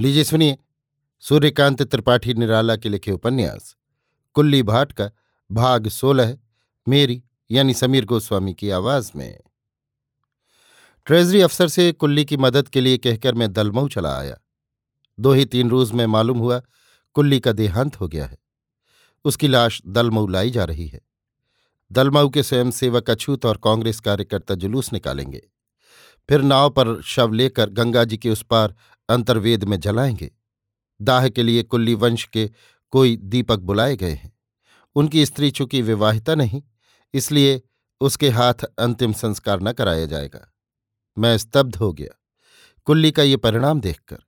लीजिए, सुनिए। सूर्यकांत त्रिपाठी निराला के लिखे उपन्यास। कुल्ली भाट का भाग सोलह, मेरी, यानी समीर गोस्वामी की आवाज़ में। ट्रेजरी अफसर से कुल्ली की मदद के लिए कहकर मैं दलमऊ चला आया। दो ही तीन रोज में मालूम हुआ, कुल्ली का देहांत हो गया है। उसकी लाश दलमऊ लाई जा रही है। दलमऊ के स्वयंसेवक अछूत और कांग्रेस कार्यकर्ता जुलूस निकालेंगे। फिर नाव पर शव लेकर गंगा जी के उस पार अंतर्वेद में जलाएँगे। दाह के लिए कुल्ली वंश के कोई दीपक बुलाए गए हैं। उनकी स्त्री चूँकि विवाहिता नहीं, इसलिए उसके हाथ अंतिम संस्कार न कराया जाएगा। मैं स्तब्ध हो गया। कुल्ली का ये परिणाम देखकर,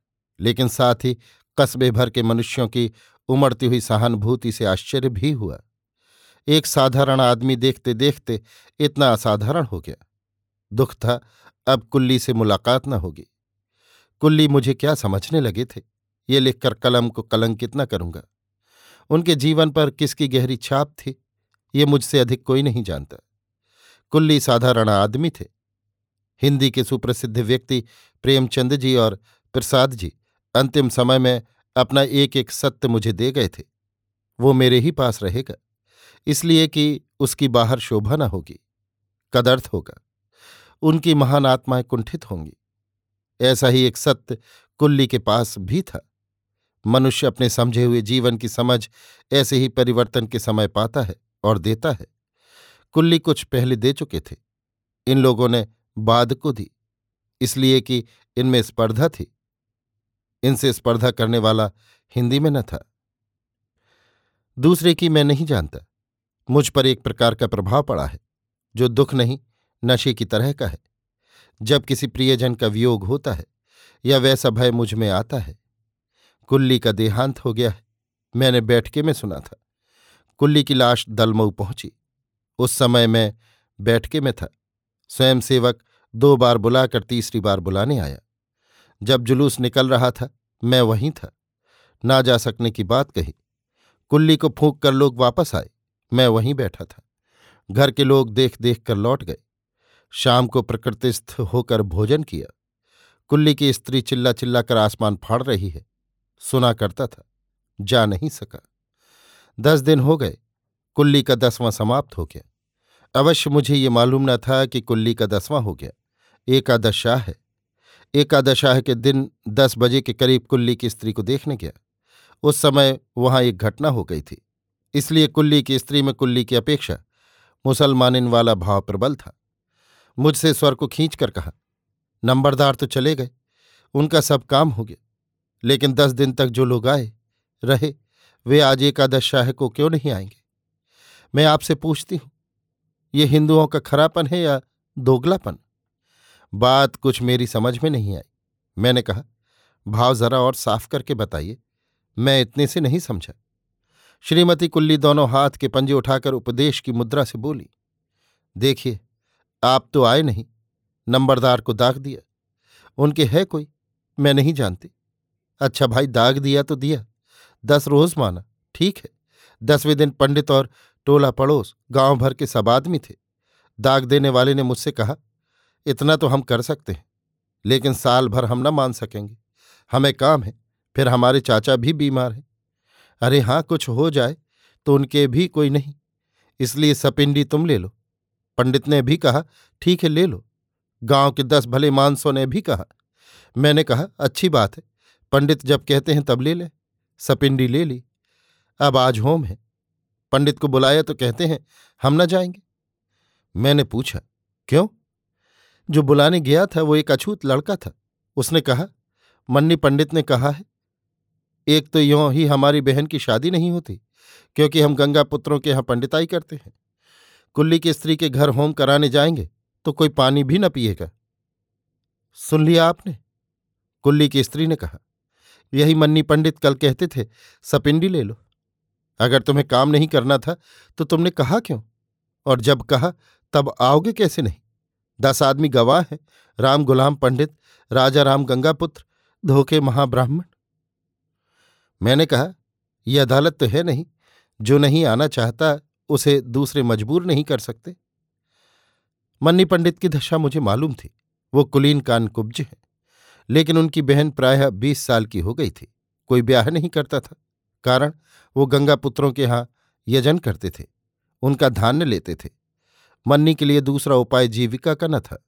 लेकिन साथ ही कस्बे भर के मनुष्यों की उमड़ती हुई सहानुभूति से आश्चर्य भी हुआ। एक साधारण आदमी देखते देखते इतना असाधारण हो गया। दुख था, अब कुल्ली से मुलाकात न होगी। कुल्ली मुझे क्या समझने लगे थे, ये लिखकर कलम को कलंकित न करूँगा। उनके जीवन पर किसकी गहरी छाप थी, ये मुझसे अधिक कोई नहीं जानता। कुल्ली साधारण आदमी थे। हिंदी के सुप्रसिद्ध व्यक्ति प्रेमचंद जी और प्रसाद जी अंतिम समय में अपना एक एक सत्य मुझे दे गए थे। वो मेरे ही पास रहेगा, इसलिए कि उसकी बाहर शोभा न होगी, कदर्थ होगा। उनकी महान आत्माएँ कुंठित होंगी। ऐसा ही एक सत्य कुल्ली के पास भी था। मनुष्य अपने समझे हुए जीवन की समझ ऐसे ही परिवर्तन के समय पाता है और देता है। कुल्ली कुछ पहले दे चुके थे। इन लोगों ने बाद को दी, इसलिए कि इनमें स्पर्धा थी। इनसे स्पर्धा करने वाला हिंदी में न था। दूसरे की मैं नहीं जानता। मुझ पर एक प्रकार का प्रभाव पड़ा है, जो दुख नहीं, नशे की तरह का है। जब किसी प्रियजन का वियोग होता है या वैसा भय मुझमें आता है। कुल्ली का देहांत हो गया है। मैंने बैठके में सुना था। कुल्ली की लाश दलमऊ पहुँची। उस समय मैं बैठके में था। स्वयंसेवक दो बार बुलाकर तीसरी बार बुलाने आया। जब जुलूस निकल रहा था, मैं वहीं था। ना जा सकने की बात कही। कुल्ली को फूंक कर लोग वापस आए। मैं वहीं बैठा था। घर के लोग देख देख कर लौट गए। शाम को प्रकृतिस्थ होकर भोजन किया। कुल्ली की स्त्री चिल्ला चिल्ला कर आसमान फाड़ रही है। सुना करता था, जा नहीं सका। दस दिन हो गए, कुल्ली का दसवां समाप्त हो गया। अवश्य मुझे ये मालूम न था कि कुल्ली का दसवां हो गया। एकादशाह है। एकादशाह के दिन दस बजे के करीब कुल्ली की स्त्री को देखने गया। उस समय वहाँ एक घटना हो गई थी। इसलिए कुल्ली की स्त्री में कुल्ली की अपेक्षा मुसलमानिन वाला भाव प्रबल था। मुझसे स्वर को खींचकर कहा, नंबरदार तो चले गए, उनका सब काम हो गया, लेकिन दस दिन तक जो लोग आए, रहे, वे आज एकादश शाह को क्यों नहीं आएँगे? मैं आपसे पूछती हूँ, ये हिंदुओं का खरापन है या दोगलापन? बात कुछ मेरी समझ में नहीं आई। मैंने कहा, भाव जरा और साफ़ करके बताइए, मैं इतने से नहीं समझा। श्रीमती कुल्ली दोनों हाथ के पंजे उठाकर उपदेश की मुद्रा से बोली, देखिए आप तो आए नहीं, नंबरदार को दाग दिया। उनके है कोई? मैं नहीं जानती। अच्छा भाई, दाग दिया तो दिया। दस रोज माना, ठीक है। दसवें दिन पंडित और टोला पड़ोस, गाँव भर के सब आदमी थे। दाग देने वाले ने मुझसे कहा, इतना तो हम कर सकते हैं, लेकिन साल भर हम न मान सकेंगे। हमें काम है, फिर हमारे चाचा भी बीमार हैं। अरे हाँ कुछ हो जाए तो उनके भी कोई नहीं, इसलिए सपिंडी तुम ले लो। पंडित ने भी कहा, ठीक है, ले लो। गाँव के दस भले मानसों ने भी कहा। मैंने कहा, अच्छी बात है। पंडित जब कहते हैं तब ले ले। सपिंडी ले ली। अब आज होम है। पंडित को बुलाया तो कहते हैं, हम न जाएँगे। मैंने पूछा, क्यों? जो बुलाने गया था, वो एक अछूत लड़का था। उसने कहा, मन्नी पंडित ने कहा है, एक तो यों ही हमारी बहन की शादी नहीं होती, क्योंकि हम गंगा पुत्रों के यहाँ पंडिताई करते हैं। कुल्ली की स्त्री के घर होम कराने जाएँगे तो कोई पानी भी न पिएगा। सुन लिया आपने? कुल्ली की स्त्री ने कहा, यही मन्नी पंडित कल कहते थे, सपिंडी ले लो। अगर तुम्हें काम नहीं करना था तो तुमने कहा क्यों? और जब कहा, तब आओगे कैसे नहीं? दस आदमी गवाह हैं, राम गुलाम पंडित, राजा राम गंगापुत्र, धोखे महाब्राह्मण। मैंने कहा यह अदालत तो है नहीं, जो नहीं आना चाहता उसे दूसरे मजबूर नहीं कर सकते। मन्नी पंडित की दशा मुझे मालूम थी। वो कुलीन कान कुब्ज है। लेकिन उनकी बहन प्रायः बीस साल की हो गई थी। कोई ब्याह नहीं करता था। कारण, वो गंगा पुत्रों के यहाँ यजन करते थे। उनका धान्य लेते थे। मन्नी के लिए दूसरा उपाय जीविका का न था।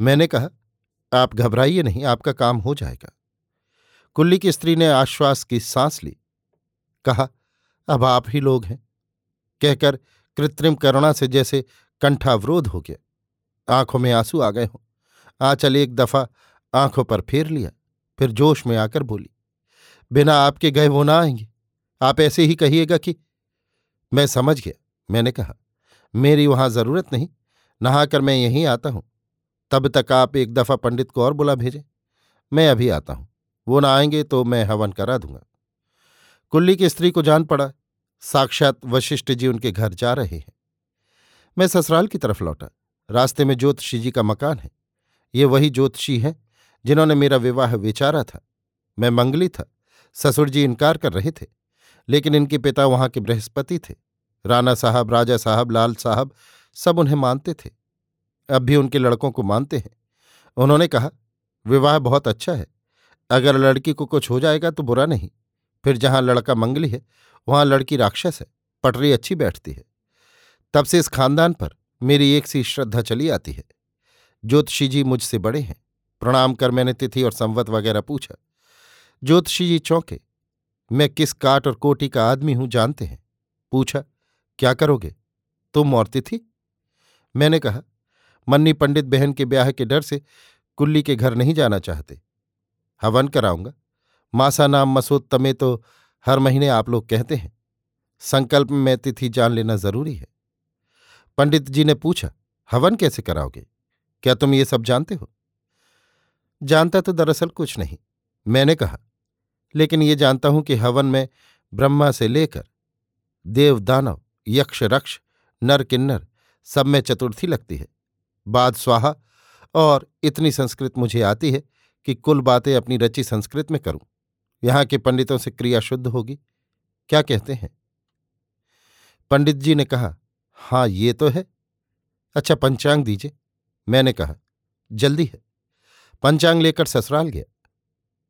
मैंने कहा, आप घबराइए नहीं, आपका काम हो जाएगा। कुल्ली की स्त्री ने आश्वास की सांस ली। कहा, अब आप ही लोग हैं। कहकर कृत्रिम करुणा से जैसे कंठावरोध हो गया। आँखों में आँसू आ गए हों। आंचल एक दफ़ा आँखों पर फेर लिया, फिर जोश में आकर बोली, बिना आपके गए वो ना आएँगे। आप ऐसे ही कहिएगा कि मैं समझ गया, मैंने कहा, मेरी वहाँ ज़रूरत नहीं, नहाकर मैं यहीं आता हूँ। तब तक आप एक दफ़ा पंडित को और बुला भेजें। मैं अभी आता हूँ, वो ना आएँगे तो मैं हवन करा दूँगा कुल्ली की स्त्री को जान पड़ा साक्षात वशिष्ठ जी उनके घर जा रहे हैं। मैं ससुराल की तरफ़ लौटा। रास्ते में ज्योतिषी जी का मकान है। ये वही ज्योतिषी हैं जिन्होंने मेरा विवाह विचारा था। मैं मंगली था। ससुर जी इनकार कर रहे थे। लेकिन इनके पिता वहाँ के बृहस्पति थे। राणा साहब, राजा साहब, लाल साहब सब उन्हें मानते थे। अब भी उनके लड़कों को मानते हैं। उन्होंने कहा, विवाह बहुत अच्छा है। अगर लड़की को कुछ हो जाएगा तो बुरा नहीं। फिर जहाँ लड़का मंगली है वहाँ लड़की राक्षस है, पटरी अच्छी बैठती है। तब से इस खानदान पर मेरी एक सी श्रद्धा चली आती है। ज्योतिषी जी मुझसे बड़े हैं, प्रणाम कर मैंने तिथि और संवत वगैरह पूछा। ज्योतिषी जी चौंके, मैं किस काट और कोटी का आदमी हूँ जानते हैं? पूछा, क्या करोगे? तुम और तिथि? मैंने कहा, मन्नी पंडित बहन के ब्याह के डर से कुल्ली के घर नहीं जाना चाहते। हवन कराऊँगा। मासा नाम मसूद मसोत्तमे तो हर महीने आप लोग कहते हैं, संकल्प में तिथि जान लेना ज़रूरी है। पंडित जी ने पूछा, हवन कैसे कराओगे? क्या तुम ये सब जानते हो? जानता तो दरअसल कुछ नहीं, मैंने कहा, लेकिन ये जानता हूँ कि हवन में ब्रह्मा से लेकर देव दानव, यक्ष रक्ष, नर किन्नर सब में चतुर्थी लगती है। बाद स्वाहा, और इतनी संस्कृत मुझे आती है कि कुल बातें अपनी रची संस्कृत में करूँ। यहाँ के पंडितों से क्रिया शुद्ध होगी। क्या कहते हैं? पंडित जी ने कहा, हाँ, ये तो है। अच्छा पंचांग दीजिए। मैंने कहा, जल्दी है। पंचांग लेकर ससुराल गया।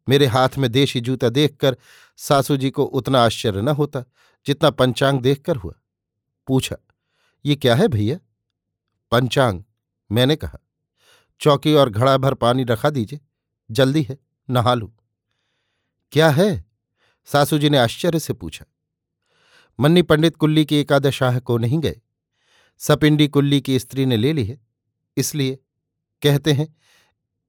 मेरे हाथ में देशी जूता देखकर सासू जी को उतना आश्चर्य न होता जितना पंचांग देखकर हुआ। पूछा, ये क्या है भैया? पंचांग, मैंने कहा, चौकी और घड़ा भर पानी रखा दीजिए, जल्दी है, नहा लू। क्या है? सासू जी ने आश्चर्य से पूछा। मन्नी पंडित कुल्ली की एकादशाह को नहीं गए। सपिंडी कुल्ली की स्त्री ने ले ली है इसलिए कहते हैं,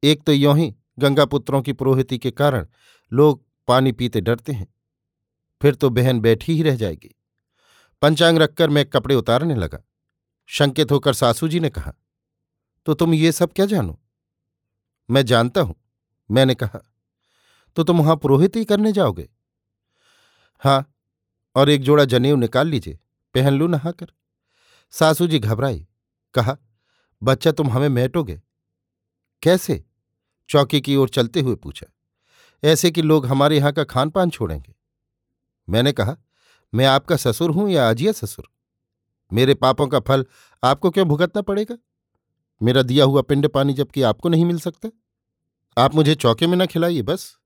एक तो यों ही गंगापुत्रों की पुरोहिती के कारण लोग पानी पीते डरते हैं। फिर तो बहन बैठी ही रह जाएगी। पंचांग रखकर मैं कपड़े उतारने लगा। शंकित होकर सासू जी ने कहा तो तुम ये सब क्या जानो? मैं जानता हूँ, मैंने कहा तो तुम वहाँ पुरोहित ही करने जाओगे। हाँ और एक जोड़ा जनेऊ निकाल लीजिए पहन लू नहाकर। सासू जी घबराई, कहा, बच्चा तुम हमें मैटोगे? कैसे? चौकी की ओर चलते हुए पूछा, ऐसे कि लोग हमारे यहाँ का खान पान छोड़ेंगे? मैंने कहा, मैं आपका ससुर हूँ या अजिया ससुर? मेरे पापों का फल आपको क्यों भुगतना पड़ेगा? मेरा दिया हुआ पिंड पानी जबकि आपको नहीं मिल सकता। आप मुझे चौके में न खिलाइए, बस।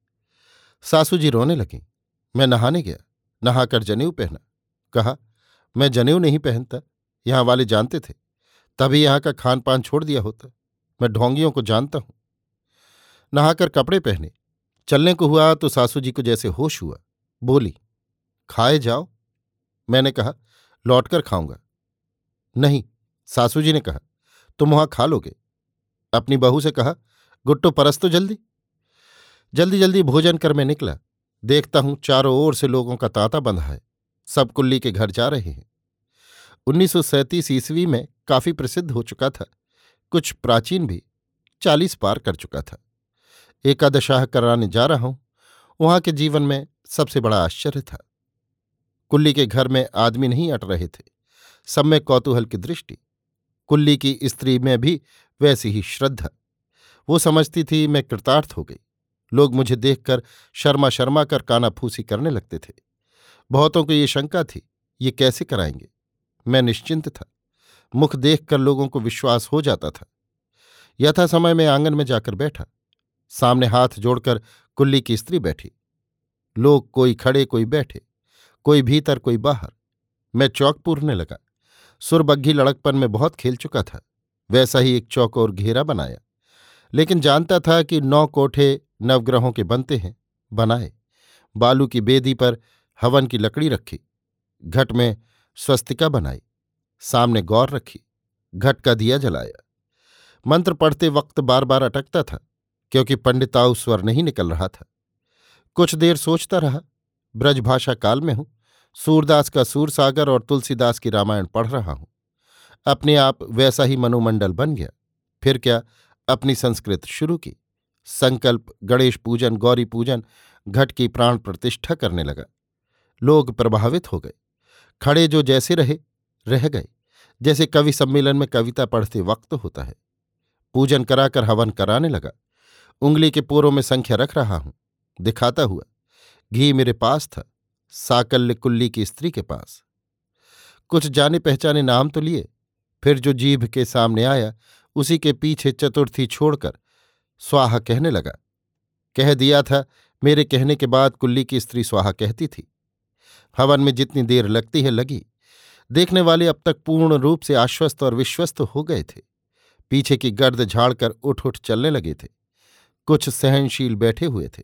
सासू जी रोने लगी। मैं नहाने गया। नहाकर जनेऊ पहना। कहा, मैं जनेऊ नहीं पहनता। यहाँ वाले जानते थे। तभी यहाँ का खान पान छोड़ दिया होता। मैं ढोंगियों को जानता हूँ। नहाकर कपड़े पहने। चलने को हुआ तो सासू जी को जैसे होश हुआ। बोली, खाए जाओ। मैंने कहा, लौटकर खाऊँगा। नहीं, सासू जी ने कहा, तुम वहाँ खा लोगे। अपनी बहू से कहा, गुट्टो परस तो जल्दी। जल्दी जल्दी भोजन कर मैं निकला। देखता हूँ चारों ओर से लोगों का तांता बंधा है। सब कुल्ली के घर जा रहे हैं। उन्नीस सौ सैंतीस ईस्वी में काफ़ी प्रसिद्ध हो चुका था। कुछ प्राचीन भी चालीस पार कर चुका था। एकादशाह कराने जा रहा हूँ। वहाँ के जीवन में सबसे बड़ा आश्चर्य था। कुल्ली के घर में आदमी नहीं अट रहे थे। सब में कौतूहल की दृष्टि। कुल्ली की स्त्री में भी वैसी ही श्रद्धा। वो समझती थी मैं कृतार्थ हो गई। लोग मुझे देखकर शर्मा शर्मा कर कानाफूसी करने लगते थे। बहुतों को ये शंका थी, ये कैसे कराएँगे? मैं निश्चिंत था। मुख देखकर लोगों को विश्वास हो जाता था। यथा समय में आँगन में जाकर बैठा। सामने हाथ जोड़कर कुल्ली की स्त्री बैठी। लोग कोई खड़े, कोई बैठे, कोई भीतर, कोई बाहर। मैं चौक पूरने लगा। सुरबग्घी लड़कपन में बहुत खेल चुका था। वैसा ही एक चौक और घेरा बनाया। लेकिन जानता था कि नौ कोठे नवग्रहों के बनते हैं, बनाए। बालू की बेदी पर हवन की लकड़ी रखी। घट में स्वस्तिका बनाई। सामने गौर रखी। घट का दिया जलाया। मंत्र पढ़ते वक्त बार बार अटकता था, क्योंकि पंडिताऊ स्वर नहीं निकल रहा था। कुछ देर सोचता रहा, ब्रजभाषा काल में हूँ, सूरदास का सूरसागर और तुलसीदास की रामायण पढ़ रहा हूँ। अपने आप वैसा ही मनोमंडल बन गया। फिर क्या अपनी संस्कृत शुरू की? संकल्प, गणेश पूजन, गौरी पूजन, घट की प्राण प्रतिष्ठा करने लगा। लोग प्रभावित हो गए। खड़े जो जैसे रहे, रह गए। जैसे कवि सम्मेलन में कविता पढ़ते वक्त होता है। पूजन कराकर हवन कराने लगा। उंगली के पोरों में संख्या रख रहा हूँ। दिखाता हुआ, घी मेरे पास था, साकल्य कुल्ली की स्त्री के पास। कुछ जाने पहचाने नाम तो लिए, फिर जो जीभ के सामने आया, उसी के पीछे चतुर्थी छोड़कर स्वाहा कहने लगा। कह दिया था, मेरे कहने के बाद कुल्ली की स्त्री स्वाहा कहती थी। हवन में जितनी देर लगती है, लगी। देखने वाले अब तक पूर्ण रूप से आश्वस्त और विश्वस्त हो गए थे। पीछे की गर्द झाड़कर उठ उठ चलने लगे थे। कुछ सहनशील बैठे हुए थे।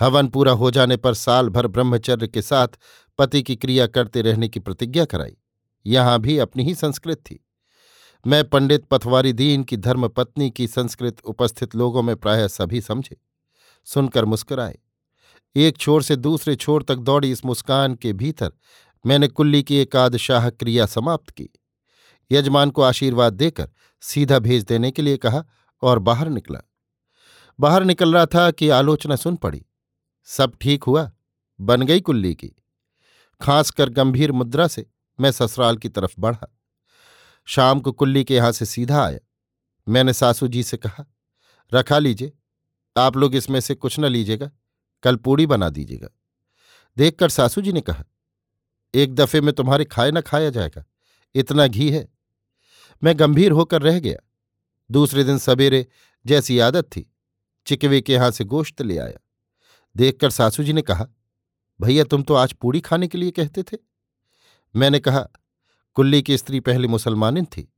हवन पूरा हो जाने पर साल भर ब्रह्मचर्य के साथ पति की क्रिया करते रहने की प्रतिज्ञा कराई। यहाँ भी अपनी ही संस्कृत थी। मैं पंडित पथवारी दीन की धर्मपत्नी की संस्कृत उपस्थित लोगों में प्रायः सभी समझे। सुनकर मुस्कुराए। एक छोर से दूसरे छोर तक दौड़ी इस मुस्कान के भीतर। मैंने कुल्ली की एकाद शाह क्रिया समाप्त की। यजमान को आशीर्वाद देकर सीधा भेज देने के लिए कहा और बाहर निकला। बाहर निकल रहा था कि आलोचना सुन पड़ी। सब ठीक हुआ? बन गई कुल्ली की। खासकर गंभीर मुद्रा से मैं ससुराल की तरफ़ बढ़ा। शाम को कुल्ली के यहाँ से सीधा आया। मैंने सासू जी से कहा, रखा लीजिए, आप लोग इसमें से कुछ न लीजिएगा, कल पूड़ी बना दीजिएगा। देखकर सासू जी ने कहा, एक दफे में तुम्हारे खाए न खाया जाएगा, इतना घी है। मैं गंभीर होकर रह गया। दूसरे दिन सवेरे जैसी आदत थी, चिकवे के यहाँ से गोश्त ले आया। देखकर सासू जी ने कहा, भैया, तुम तो आज पूड़ी खाने के लिए कहते थे? मैंने कहा कुल्ली की स्त्री पहले मुसलमानिन थी,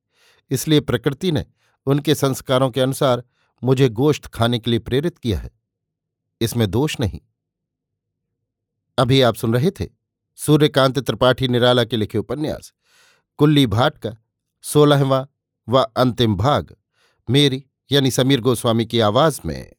इसलिए प्रकृति ने उनके संस्कारों के अनुसार मुझे गोश्त खाने के लिए प्रेरित किया है। इसमें दोष नहीं। अभी आप सुन रहे थे सूर्यकांत त्रिपाठी निराला के लिखे उपन्यास, कुल्ली भाट का सोलहवां व अंतिम भाग, मेरी यानी समीर गोस्वामी की आवाज़ में।